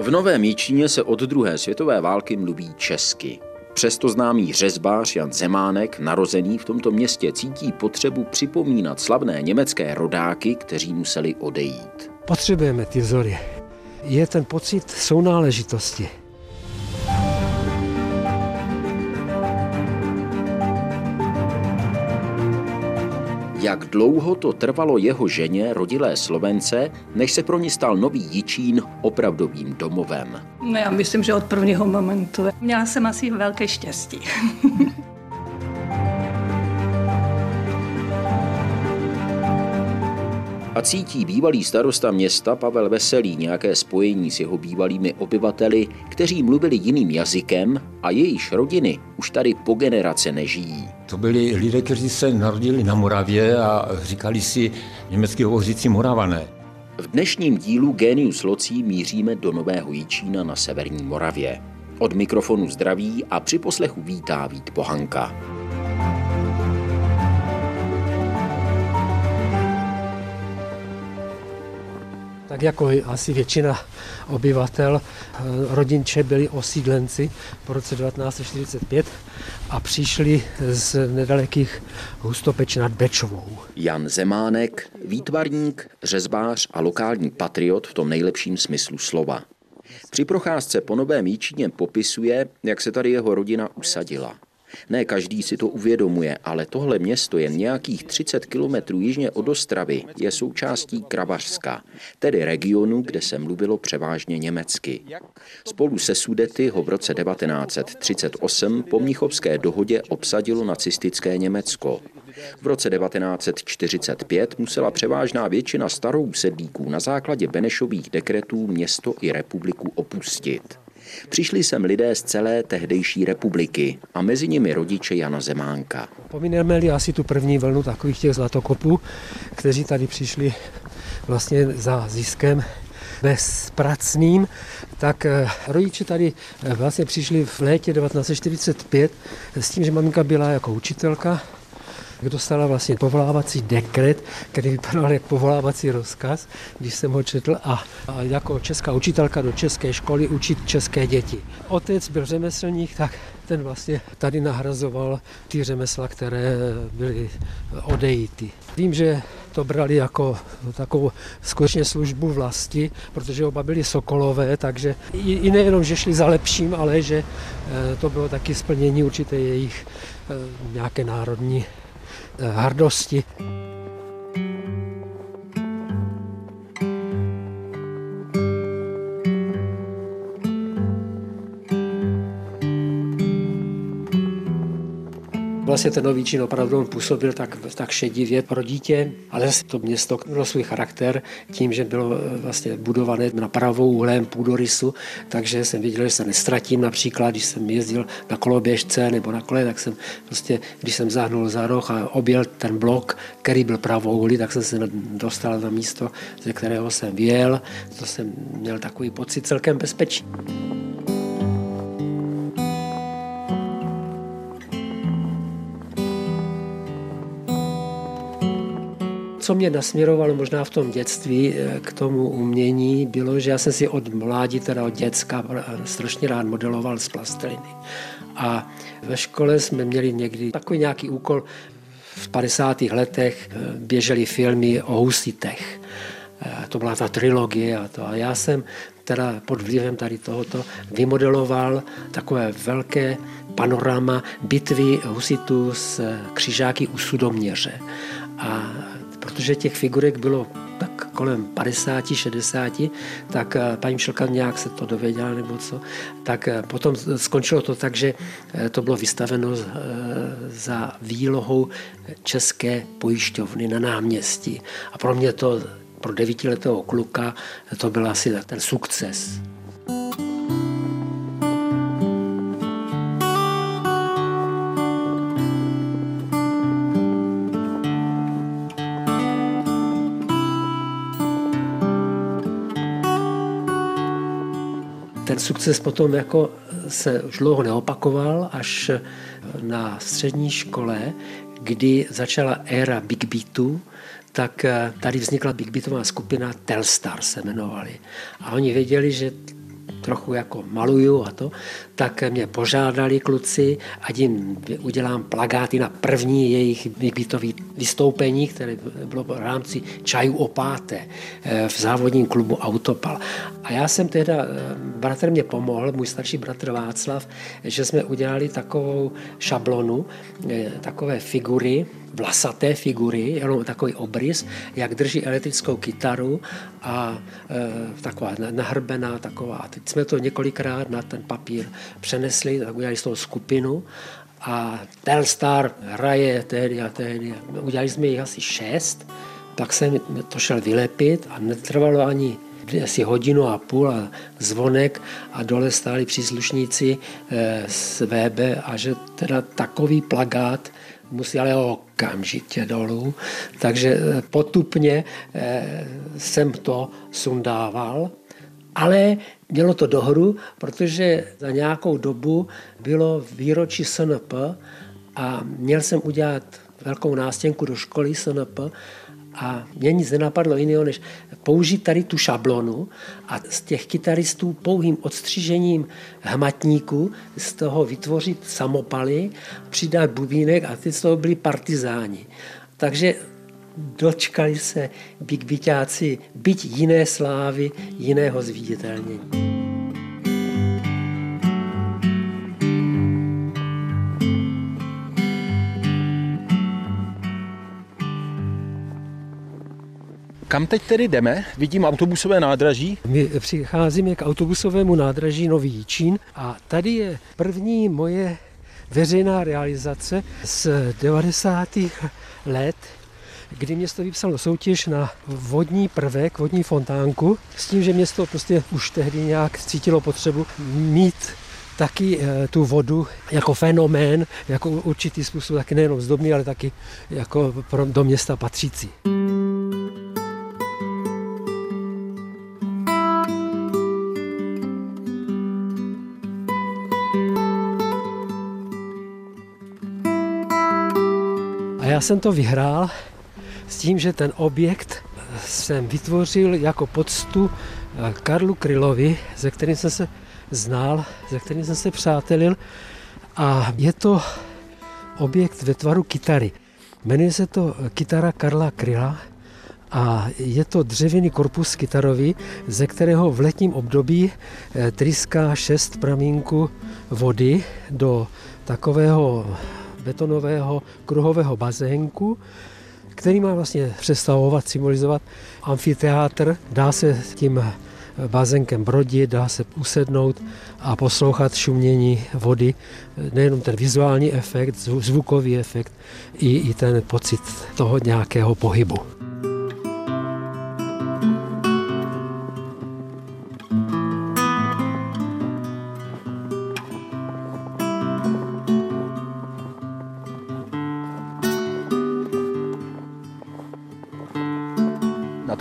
V Novém Jíčíně se od druhé světové války mluví česky. Přesto známý řezbář Jan Zemánek, narozený v tomto městě, cítí potřebu připomínat slavné německé rodáky, kteří museli odejít. Potřebujeme ty vzory. Je ten pocit sounáležitosti. Jak dlouho to trvalo jeho ženě, rodilé Slovence, než se pro ní stal nový Jičín opravdovým domovem? No já myslím, že od prvního momentu. Měla jsem asi velké štěstí. A cítí bývalý starosta města Pavel Veselý nějaké spojení s jeho bývalými obyvateli, kteří mluvili jiným jazykem a jejíž rodiny už tady po generace nežijí. To byli lidé, kteří se narodili na Moravě a říkali si německy hovořící Moravané. V dnešním dílu Genius Locí míříme do Nového Jičína na severní Moravě. Od mikrofonu zdraví a při poslechu vítá Vít Pohanka. Tak jako asi většina obyvatel, eh, rodinče byli osídlenci po roce 1945 a přišli z nedalekých Hustopeč nad Bečovou. Jan Zemánek, výtvarník, řezbář a lokální patriot v tom nejlepším smyslu slova. Při procházce po Novém Jíčíně popisuje, jak se tady jeho rodina usadila. Ne každý si to uvědomuje, ale tohle město jen nějakých 30 kilometrů jižně od Ostravy je součástí Kravařska, tedy regionu, kde se mluvilo převážně německy. Spolu se Sudety ho v roce 1938 po Mnichovské dohodě obsadilo nacistické Německo. V roce 1945 musela převážná většina starou sedlíků na základě Benešových dekretů město i republiku opustit. Přišli sem lidé z celé tehdejší republiky a mezi nimi rodiče Jana Zemánka. Pomineme-li asi tu první vlnu takových těch zlatokopů, kteří tady přišli vlastně za ziskem bezpracným, tak eh, rodiče tady eh, vlastně přišli v létě 1945 s tím, že maminka byla jako učitelka dostala vlastně povolávací dekret, který vypadal jako povolávací rozkaz, když jsem ho četl a, a jako česká učitelka do české školy učit české děti. Otec byl řemeslník, tak ten vlastně tady nahrazoval ty řemesla, které byly odejity. Vím, že to brali jako takovou skutečně službu vlasti, protože oba byli sokolové, takže i nejenom, že šli za lepším, ale že eh, to bylo taky splnění určité jejich eh, nějaké národní hrdosti. Vlastně ten nový čin opravdu působil tak, tak šedivě pro dítě, ale to město mělo svůj charakter tím, že bylo eh, vlastně budované na pravou úhlém půdorysu, takže jsem viděl, že se nestratím například, když jsem jezdil na koloběžce nebo na kole, tak jsem prostě, když jsem zahnul za roh a objel ten blok, který byl pravouhlý, tak jsem se dostal na místo, ze kterého jsem věl. To jsem měl takový pocit celkem bezpečí. Co mě nasměrovalo možná v tom dětství eh, k tomu umění, bylo, že já jsem si od mládí, teda od děcka, strašně rád modeloval z plasteliny. A ve škole jsme měli někdy takový nějaký úkol, v 50. letech eh, běžely filmy o husitech. Eh, to byla ta trilogie a to. A já jsem teda pod vlivem tady tohoto vymodeloval takové velké panorama bitvy husitů s křižáky u Sudoměře. A protože těch figurek bylo tak kolem 50, 60, tak eh, paní Šelka nějak se to dověděla nebo co, tak eh, potom skončilo to tak, že eh, to bylo vystaveno za výlohou České pojišťovny na náměstí. A pro mě to, pro devítiletého kluka, to byl asi ten sukces. Sukces potom jako se už dlouho neopakoval, až na střední škole, kdy začala éra Big Beatu, tak tady vznikla Big Beatová skupina Telstar se jmenovali. A oni věděli, že trochu jako maluju a to, tak mě požádali kluci, ať jim udělám plagáty na první jejich bytový vystoupení, které bylo v rámci čaju o páté eh, v závodním klubu Autopal. A já jsem teda, eh, bratr mě pomohl, můj starší bratr Václav, že jsme udělali takovou šablonu, eh, takové figury, vlasaté figury, jenom takový obrys, jak drží elektrickou kytaru a e, taková nahrbená taková. Teď jsme to několikrát na ten papír přenesli, tak udělali z toho skupinu a Telstar hraje tehdy a tehdy. Udělali jsme jich asi šest, tak jsem to šel vylepit a netrvalo ani asi hodinu a půl a zvonek a dole stáli příslušníci e, z VB a že teda takový plagát musí ale okamžitě dolů. Takže eh, potupně eh, jsem to sundával, ale mělo to dohru, protože za nějakou dobu bylo výročí SNP a měl jsem udělat velkou nástěnku do školy SNP a mě nic nenapadlo jiného, než použít tady tu šablonu a z těch kytaristů pouhým odstřižením hmatníku z toho vytvořit samopaly, přidat bubínek a ty z toho byli partizáni. Takže dočkali se big byťáci byť jiné slávy, jiného zviditelnění. Kam teď tedy jdeme? Vidím autobusové nádraží. My přicházíme k autobusovému nádraží Nový Jíčín a tady je první moje veřejná realizace z 90. let, kdy město vypsalo soutěž na vodní prvek, vodní fontánku, s tím, že město prostě už tehdy nějak cítilo potřebu mít taky eh, tu vodu jako fenomén, jako určitý způsob, taky nejenom zdobný, ale taky jako do města patřící. já jsem to vyhrál tím, že ten objekt jsem vytvořil jako poctu eh, Karlu Krylovi, ze kterým jsem se znal, ze kterým jsem se přátelil a je to objekt ve tvaru kytary. Jmenuje se to kytara Karla Kryla a je to dřevěný korpus kytarový, ze kterého v letním období eh, tryská šest pramínku vody do takového betonového kruhového bazénku, který má vlastně představovat, symbolizovat amfiteátr. Dá se tím bazénkem brodit, dá se usednout a poslouchat šumění vody. Nejenom ten vizuální efekt, zvukový efekt, i, i ten pocit toho nějakého pohybu.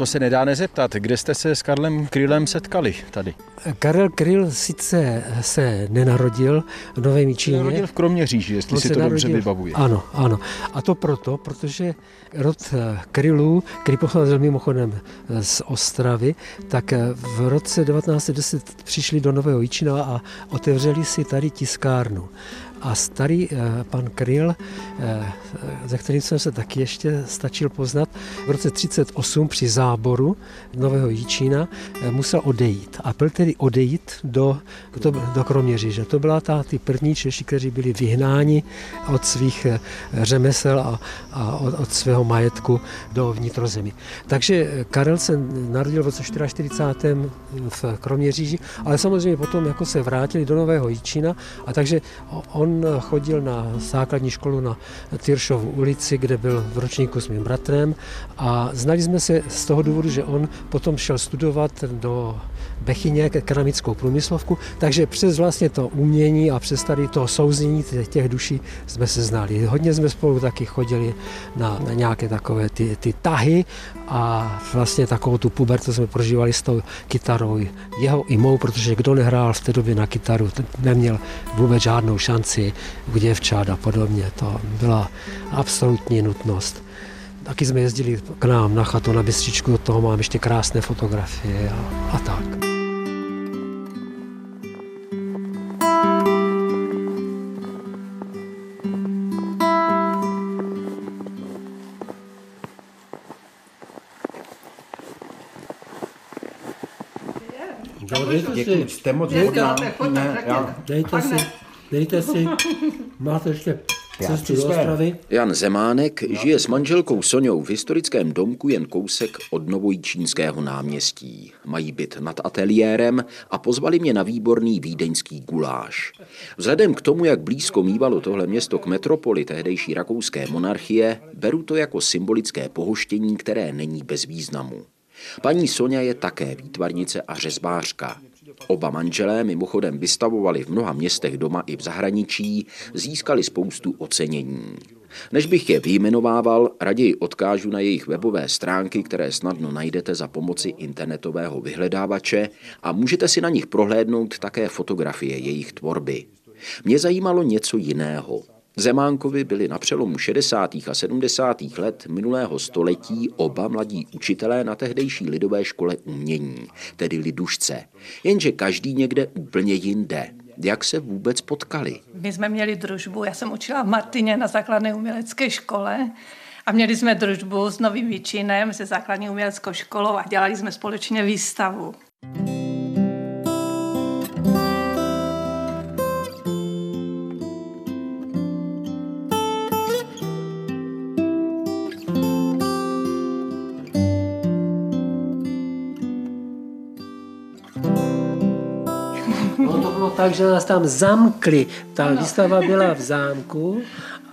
Se nedá nezeptat. Kde jste se s Karlem Krylem setkali tady? Karel Kryl sice se nenarodil v Nové Míčině. Narodil v Kroměříži, jestli On si to narodil, dobře vybavuji. Ano, ano. A to proto, protože rod eh, Krylů, který pocházel mimochodem eh, z Ostravy, tak eh, v roce 1910 přišli do Nového Jíčina a otevřeli si tady tiskárnu. A starý eh, pan Kryl, eh, ze kterým jsem se taky ještě stačil poznat, v roce 38 při záboru Nového Jíčína eh, musel odejít. A byl tedy odejít do, do, do Kroměříže. To byla ta, ty první Češi, kteří byli vyhnáni od svých řemesel a, a od, od svého majetku do vnitrozemí. Takže Karel se narodil v roce 44. v Kroměříži, ale samozřejmě potom jako se vrátili do Nového Jíčína a takže on On chodil na základní školu na Tyršovu ulici, kde byl v ročníku s mým bratrem a znali jsme se z toho důvodu, že on potom šel studovat do Bechyně keramickou průmyslovku, takže přes vlastně to umění a přes tady to souznění těch duší jsme se znali. Hodně jsme spolu taky chodili na, na nějaké takové ty, ty tahy a vlastně takovou tu pubertu jsme prožívali s tou kytarou. Jeho i mou, protože kdo nehrál v té době na kytaru, neměl vůbec žádnou šanci věci u děvčat a podobně. To byla absolutní nutnost. Taky jsme jezdili k nám na chatu na Bystřičku, toho mám ještě krásné fotografie a, a tak. Dejte si. Jste moc Dejte, hodná. Dejte si dejte si. Máte ještě cestu do. Ostravy? Jan Zemánek žije s manželkou Soňou v historickém domku jen kousek od Novojičínského náměstí. Mají byt nad ateliérem a pozvali mě na výborný vídeňský guláš. Vzhledem k tomu, jak blízko mývalo tohle město k metropoli tehdejší rakouské monarchie, beru to jako symbolické pohoštění, které není bez významu. Paní Sonja je také výtvarnice a řezbářka. Oba manželé mimochodem vystavovali v mnoha městech doma i v zahraničí, získali spoustu ocenění. Než bych je vyjmenovával, raději odkážu na jejich webové stránky, které snadno najdete za pomoci internetového vyhledávače a můžete si na nich prohlédnout také fotografie jejich tvorby. Mě zajímalo něco jiného. Zemánkovi byli na přelomu 60. a 70. let minulého století oba mladí učitelé na tehdejší lidové škole umění, tedy lidušce. Jenže každý někde úplně jinde. Jak se vůbec potkali? My jsme měli družbu, já jsem učila v Martině na základné umělecké škole a měli jsme družbu s Novým Výčinem, se základní uměleckou školou a dělali jsme společně výstavu. No to bylo tak, že nás tam zamkli. Ta výstava byla v zámku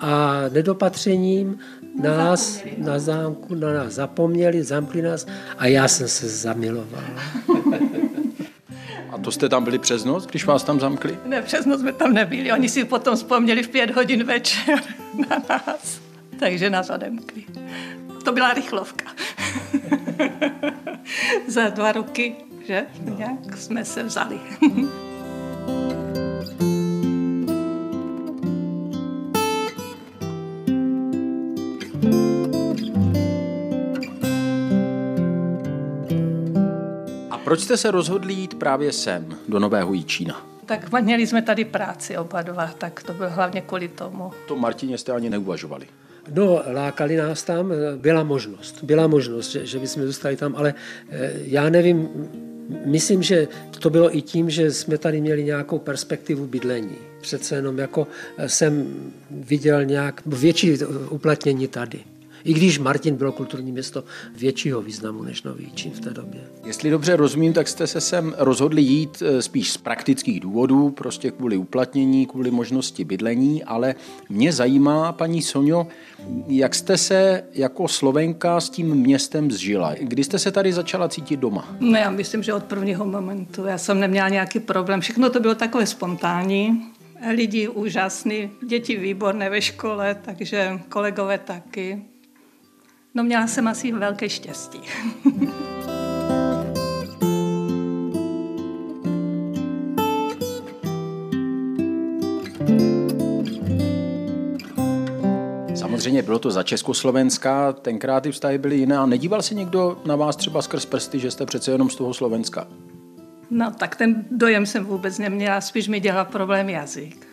a nedopatřením nás na zámku, na nás zapomněli, zamkli nás a já jsem se zamiloval. A to jste tam byli přes noc, když vás tam zamkli? Ne, přes noc jsme tam nebyli, oni si potom vzpomněli v pět hodin večer na nás, takže nás odemkli. To byla rychlovka. Za dva roky, že? Nějak jsme se vzali. A proč jste se rozhodli jít právě sem, do Nového Jíčína? Tak měli jsme tady práci oba dva, tak to bylo hlavně kvůli tomu. To Martině jste ani neuvažovali. No, lákali nás tam, byla možnost, byla možnost, že, že bychom zůstali tam, ale eh, já nevím, myslím, že to bylo i tím, že jsme tady měli nějakou perspektivu bydlení. Přece jenom jako eh, jsem viděl nějak větší uplatnění tady. I když Martin bylo kulturní město většího významu než Nový Čín v té době. Jestli dobře rozumím, tak jste se sem rozhodli jít eh, spíš z praktických důvodů, prostě kvůli uplatnění, kvůli možnosti bydlení, ale mě zajímá, paní Sonio, jak jste se jako Slovenka s tím městem zžila? Kdy jste se tady začala cítit doma? No já myslím, že od prvního momentu. Já jsem neměla nějaký problém. Všechno to bylo takové spontánní. Lidi úžasní, děti výborné ve škole, takže kolegové taky. No měla jsem asi velké štěstí. Samozřejmě bylo to za Československa, tenkrát ty vztahy byly jiné a nedíval se někdo na vás třeba skrz prsty, že jste přece jenom z toho Slovenska? No tak ten dojem jsem vůbec neměla, spíš mi dělal problém jazyk.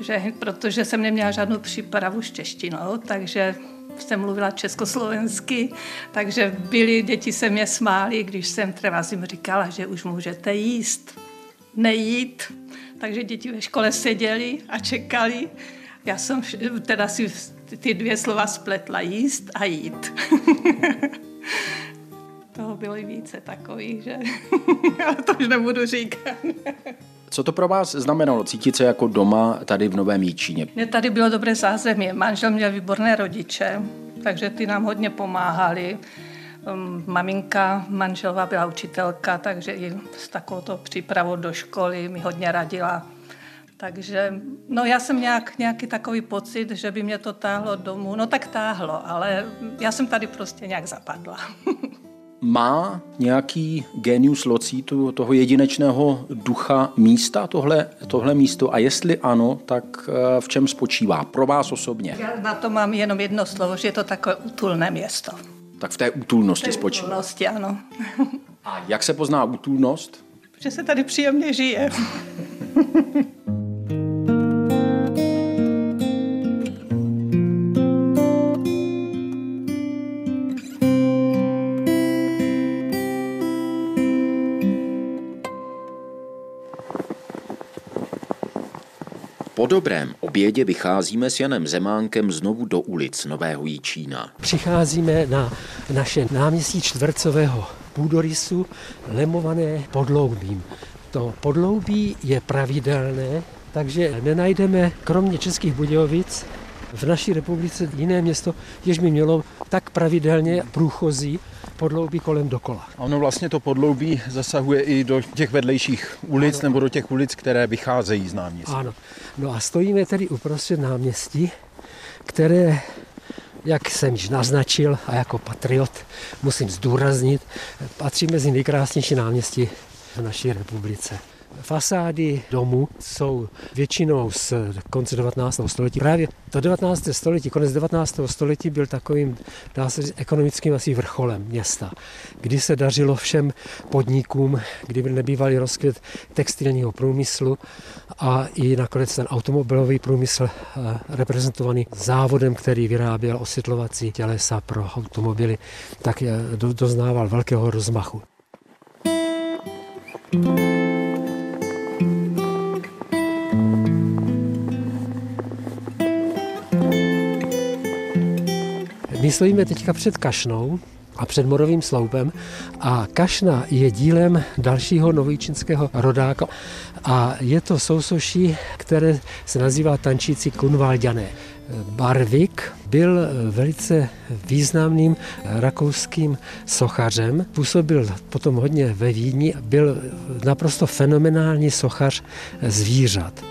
Že, protože jsem neměla žádnou přípravu s češtinou, takže jsem mluvila československy, takže byli, děti se mě smáli, když jsem třeba jim říkala, že už můžete jíst, nejít. Takže děti ve škole seděli a čekali. Já jsem teda si ty dvě slova spletla, jíst a jít. Toho bylo i více takových, že ale to už nebudu říkat. Co to pro vás znamenalo cítit se jako doma tady v Novém Jíčíně? Mně tady bylo dobré zázemí. Manžel měl výborné rodiče, takže ty nám hodně pomáhali. Um, Maminka manželova byla učitelka, takže i s takovouto přípravou do školy mi hodně radila. Takže no já jsem nějak, nějaký takový pocit, že by mě to táhlo domů. No tak táhlo, ale já jsem tady prostě nějak zapadla. Má nějaký genius loci tu- toho jedinečného ducha místa, tohle, tohle místo? A jestli ano, tak eh, v čem spočívá pro vás osobně? Já na to mám jenom jedno slovo, že je to takové útulné město. Tak v té útulnosti spočívá. Útulnosti, ano. A jak se pozná útulnost? Že se tady příjemně žije. Po dobrém obědě vycházíme s Janem Zemánkem znovu do ulic Nového Jíčína. Přicházíme na naše náměstí čtvercového půdorysu lemované podloubím. To podloubí je pravidelné, takže nenajdeme kromě Českých Budějovic v naší republice jiné město, jež by mělo tak pravidelně průchozí podloubí kolem dokola. Ono vlastně to podloubí zasahuje i do těch vedlejších ulic ano. nebo do těch ulic, které vycházejí z náměstí. Ano. No a stojíme tedy uprostřed náměstí, které jak jsem již naznačil a jako patriot musím zdůraznit, patří mezi nejkrásnější náměstí v naší republice. Fasády domů jsou většinou z konce 19. století. Právě to 19. století, konec 19. století byl takovým, dá se říct, ekonomickým asi vrcholem města, kdy se dařilo všem podnikům, kdy byl nebývalý rozkvět textilního průmyslu a i nakonec ten automobilový průmysl eh, reprezentovaný závodem, který vyráběl osvětlovací tělesa pro automobily, tak doznával velkého rozmachu. thank you My stojíme teďka před Kašnou a před Morovým sloupem a Kašna je dílem dalšího novičinského rodáka a je to sousoší, které se nazývá tančící kunvalďané. Barvik byl velice významným rakouským sochařem, působil potom hodně ve Vídni, byl naprosto fenomenální sochař zvířat.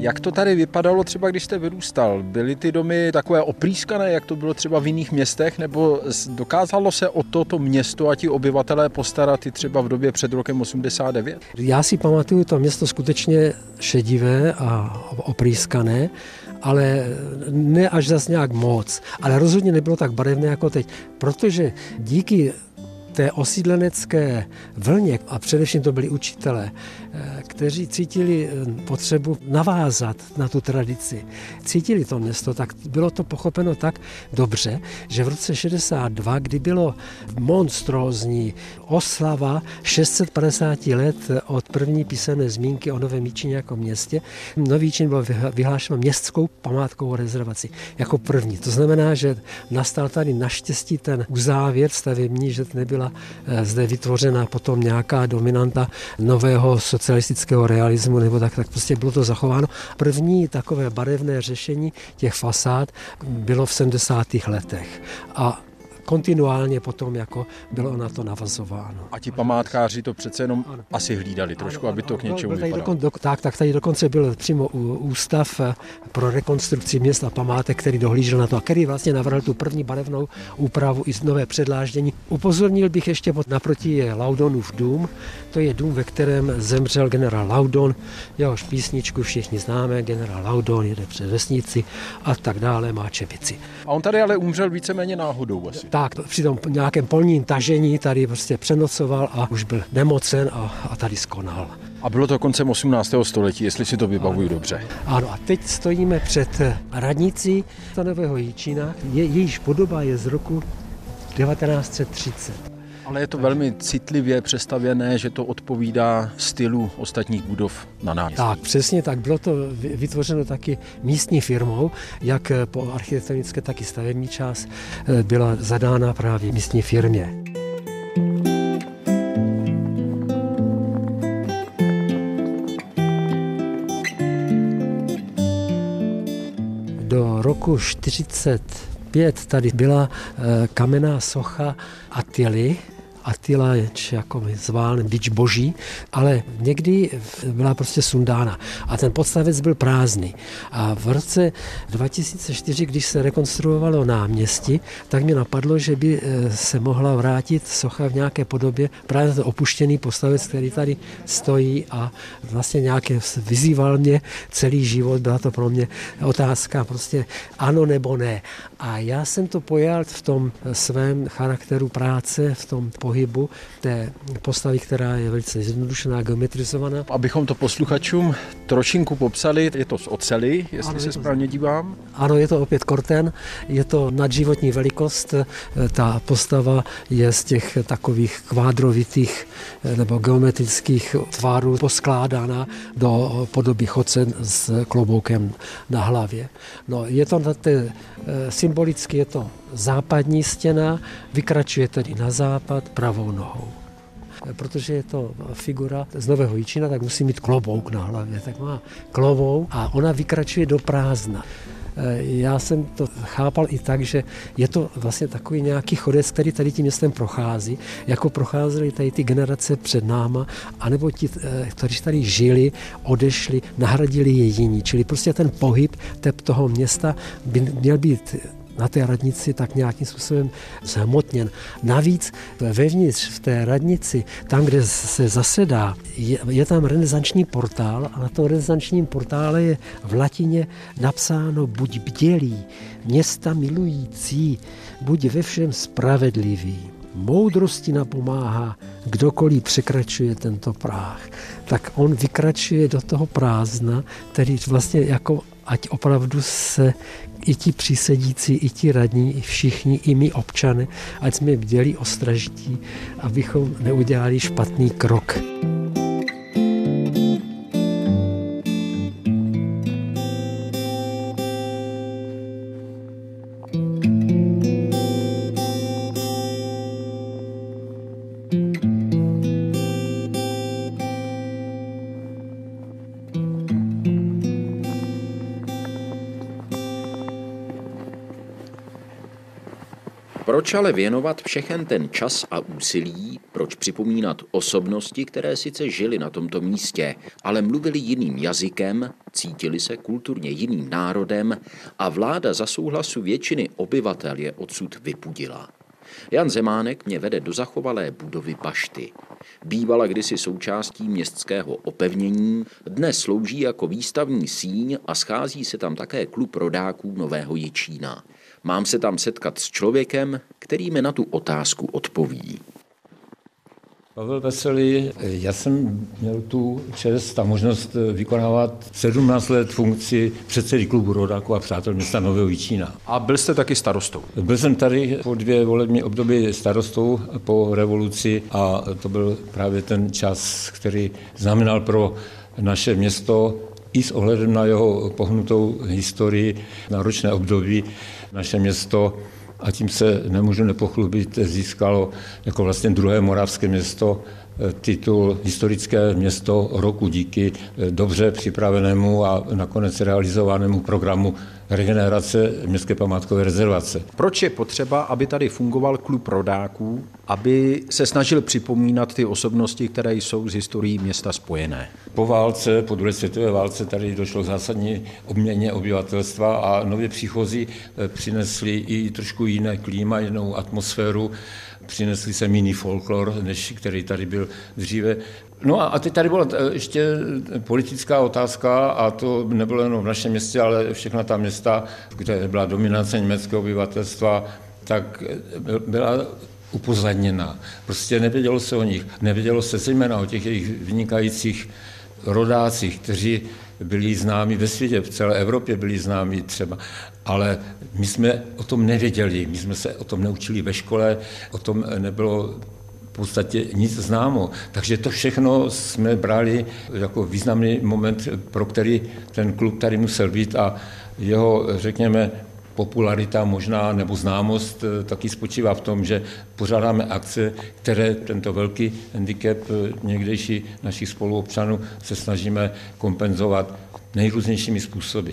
Jak to tady vypadalo třeba, když jste vyrůstal? Byly ty domy takové oprýskané, jak to bylo třeba v jiných městech, nebo dokázalo se o toto město a ti obyvatelé postarat i třeba v době před rokem 89? Já si pamatuju to město skutečně šedivé a oprýskané, ale ne až zase nějak moc. Ale rozhodně nebylo tak barevné jako teď, protože díky té osídlenecké vlně, a především to byli učitelé, eh, kteří cítili eh, potřebu navázat na tu tradici, cítili to město, tak bylo to pochopeno tak dobře, že v roce 62, kdy bylo monstrózní oslava 650 let od první písemné zmínky o Novém Míčině jako městě, Nový Míčin byl vyhlášen městskou památkovou rezervaci jako první. To znamená, že nastal tady naštěstí ten uzávěr stavební, že nebyla Eh, zde vytvořena potom nějaká dominanta nového socialistického realismu, nebo tak, tak prostě bylo to zachováno. První takové barevné řešení těch fasád bylo v 70. letech. A kontinuálně potom jako bylo na to navazováno. A ti památkáři to přece jenom ano. asi hlídali trošku, ano, aby to k něčemu vypadalo. do, tak, tak tady dokonce byl přímo ústav eh, pro rekonstrukci měst a památek, který dohlížel na to a který vlastně navrhl tu první barevnou úpravu i nové předláždění. Upozornil bych ještě pod naproti je Laudonův dům. To je dům, ve kterém zemřel generál Laudon. Jehož písničku všichni známe. Generál Laudon jede přes vesnici a tak dále, má čepici. A on tady ale umřel víceméně náhodou asi. Tak, tak při tom nějakém polním tažení tady prostě přenocoval a už byl nemocen a, a tady skonal. A bylo to koncem 18. století, jestli si to vybavuju ano. dobře. Ano, a teď stojíme před radnicí Stanového Jíčína, je, jejíž podoba je z roku 1930. Ale je to velmi citlivě přestavěné, že to odpovídá stylu ostatních budov na náměstí. Tak, přesně tak. Bylo to vytvořeno taky místní firmou, jak po architektonické, tak i stavební část eh, byla zadána právě místní firmě. Do roku 45 tady byla eh, kamenná socha Atily, Attila je jako zván bič boží, ale někdy byla prostě sundána a ten podstavec byl prázdný. A v roce 2004, když se rekonstruovalo náměstí, tak mě napadlo, že by eh, se mohla vrátit socha v nějaké podobě právě ten opuštěný postavec, který tady stojí a vlastně nějaké vyzýval mě celý život, byla to pro mě otázka prostě ano nebo ne. A já jsem to pojal v tom svém charakteru práce, v tom pohybu té postavy, která je velice zjednodušená, geometrizovaná. Abychom to posluchačům trošinku popsali, je to z ocely, jestli ano, se správně dívám. Ano, je to opět korten, je to nadživotní velikost, ta postava je z těch takových kvádrovitých nebo geometrických tvárů poskládána do podoby chodce s kloboukem na hlavě. No, je to na té, eh, symbolicky je to západní stěna, vykračuje tedy na západ pravou nohou protože je to figura z Nového Jičina, tak musí mít klobouk na hlavě. Tak má klobouk a ona vykračuje do prázdna. Eh, já jsem to chápal i tak, že je to vlastně takový nějaký chodec, který tady tím městem prochází, jako procházely tady ty generace před náma, anebo ti, eh, kteří tady žili, odešli, nahradili je jiní. Čili prostě ten pohyb toho města by měl být na té radnici tak nějakým způsobem zhmotněn. Navíc vevnitř v té radnici, tam, kde se zasedá, je, je tam renesanční portál a na tom renesančním portále je v latině napsáno buď bdělý, města milující, buď ve všem spravedlivý. Moudrosti napomáhá, kdokoliv překračuje tento práh, tak on vykračuje do toho prázdna, který vlastně jako ať opravdu se i ti přísedící, i ti radní, i všichni, i my občany, ať jsme bděli ostražití, abychom neudělali špatný krok. Ale věnovat všechen ten čas a úsilí, proč připomínat osobnosti, které sice žili na tomto místě, ale mluvili jiným jazykem, cítili se kulturně jiným národem a vláda za souhlasu většiny obyvatel je odsud vypudila. Jan Zemánek mě vede do zachovalé budovy Bašty. Bývala kdysi součástí městského opevnění, dnes slouží jako výstavní síň a schází se tam také klub rodáků Nového Jičína. Mám se tam setkat s člověkem, který mi na tu otázku odpoví. Pavel Veselý, já jsem měl tu čest a možnost vykonávat 17 let funkci předsedy klubu Rodáku a přátel města Nového Jičína. A byl jste taky starostou? Byl jsem tady po dvě volební období starostou po revoluci a to byl právě ten čas, který znamenal pro naše město i s ohledem na jeho pohnutou historii, náročné období, naše město a tím se nemůžu nepochlubit, získalo jako vlastně druhé moravské město titul historické město roku díky eh, dobře připravenému a nakonec realizovanému programu regenerace městské památkové rezervace. Proč je potřeba, aby tady fungoval klub rodáků, aby se snažil připomínat ty osobnosti, které jsou s historií města spojené? Po válce, po druhé světové válce, tady došlo k zásadní obměně obyvatelstva a nově příchozí eh, přinesli i trošku jiné klíma, jinou atmosféru přinesli sem jiný folklor, než který tady byl dříve. No a teď tady byla eh, ještě politická otázka a to nebylo jenom v našem městě, ale všechna ta města, kde byla dominace německého obyvatelstva, tak eh, byla upozadněná. Prostě nevědělo se o nich, nevědělo se zejména o těch jejich vynikajících rodácích, kteří byli známi ve světě, v celé Evropě byli známi třeba, ale my jsme o tom nevěděli, my jsme se o tom neučili ve škole, o tom nebylo v podstatě nic známo. Takže to všechno jsme brali jako významný moment, pro který ten klub tady musel být a jeho, řekněme, popularita možná nebo známost eh, taky spočívá v tom, že pořádáme akce, které tento velký handicap eh, někdejší našich spoluobčanů se snažíme kompenzovat nejrůznějšími způsoby.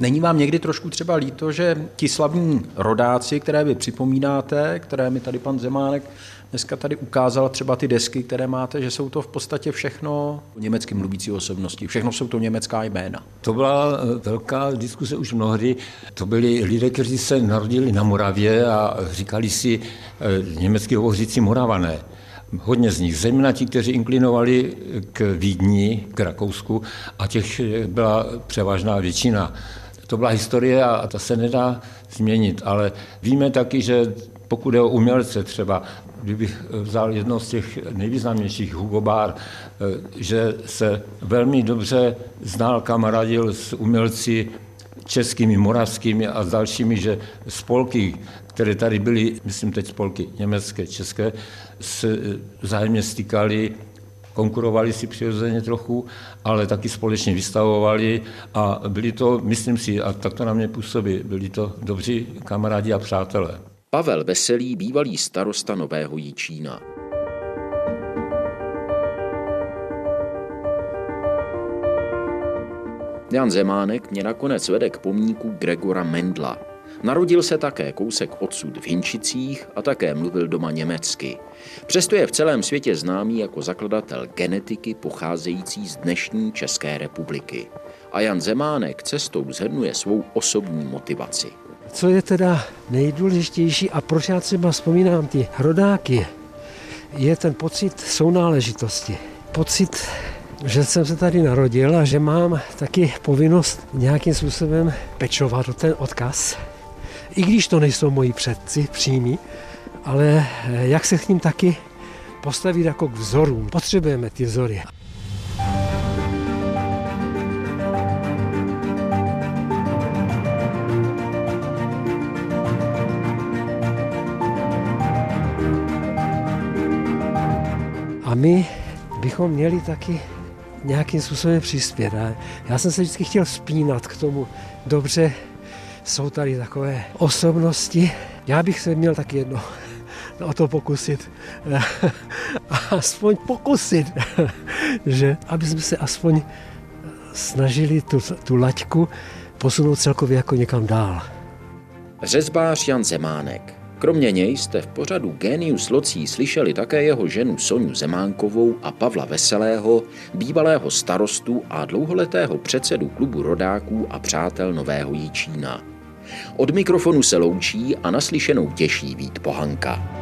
Není vám někdy trošku třeba líto, že ti slavní rodáci, které vy připomínáte, které mi tady pan Zemánek dneska tady ukázal třeba ty desky, které máte, že jsou to v podstatě všechno německy mluvící osobnosti, všechno jsou to německá jména. To byla eh, velká diskuse už mnohdy. To byli lidé, kteří se narodili na Moravě a říkali si eh, německy hovořící Moravané. Hodně z nich, zejména ti, kteří inklinovali k Vídni, k Rakousku, a těch byla převážná většina. To byla historie a ta se nedá změnit, ale víme taky, že pokud je o umělce třeba, kdybych vzal jedno z těch nejvýznamnějších Hugo Bar, eh, že se velmi dobře znal, kamarádil s umělci českými, moravskými a s dalšími, že spolky, které tady byly, myslím teď spolky německé, české, se vzájemně stýkali, konkurovali si přirozeně trochu, ale taky společně vystavovali a byli to, myslím si, a tak to na mě působí, byli to dobří kamarádi a přátelé. Pavel Veselý, bývalý starosta Nového Jíčína. Jan Zemánek mě nakonec vede k pomníku Gregora Mendla. Narodil se také kousek odsud v Hinčicích a také mluvil doma německy. Přesto je v celém světě známý jako zakladatel genetiky pocházející z dnešní České republiky. A Jan Zemánek cestou zhrnuje svou osobní motivaci. Co je teda nejdůležitější a proč já třeba vzpomínám ty rodáky, je ten pocit sounáležitosti. Pocit, že jsem se tady narodil a že mám taky povinnost nějakým způsobem pečovat o ten odkaz. I když to nejsou moji předci přímí, ale jak se k ním taky postavit jako k vzorům. Potřebujeme ty vzory. A my bychom měli taky nějakým způsobem přispět. A já jsem se vždycky chtěl spínat k tomu. Dobře, jsou tady takové osobnosti. Já bych se měl taky jedno o to pokusit. aspoň pokusit, že aby jsme se aspoň snažili tu, tu laťku posunout celkově jako někam dál. Řezbář Jan Zemánek Kromě něj jste v pořadu Genius Locí slyšeli také jeho ženu Soniu Zemánkovou a Pavla Veselého, bývalého starostu a dlouholetého předsedu klubu rodáků a přátel Nového Jíčína. Od mikrofonu se loučí a naslyšenou těší Vít Pohanka.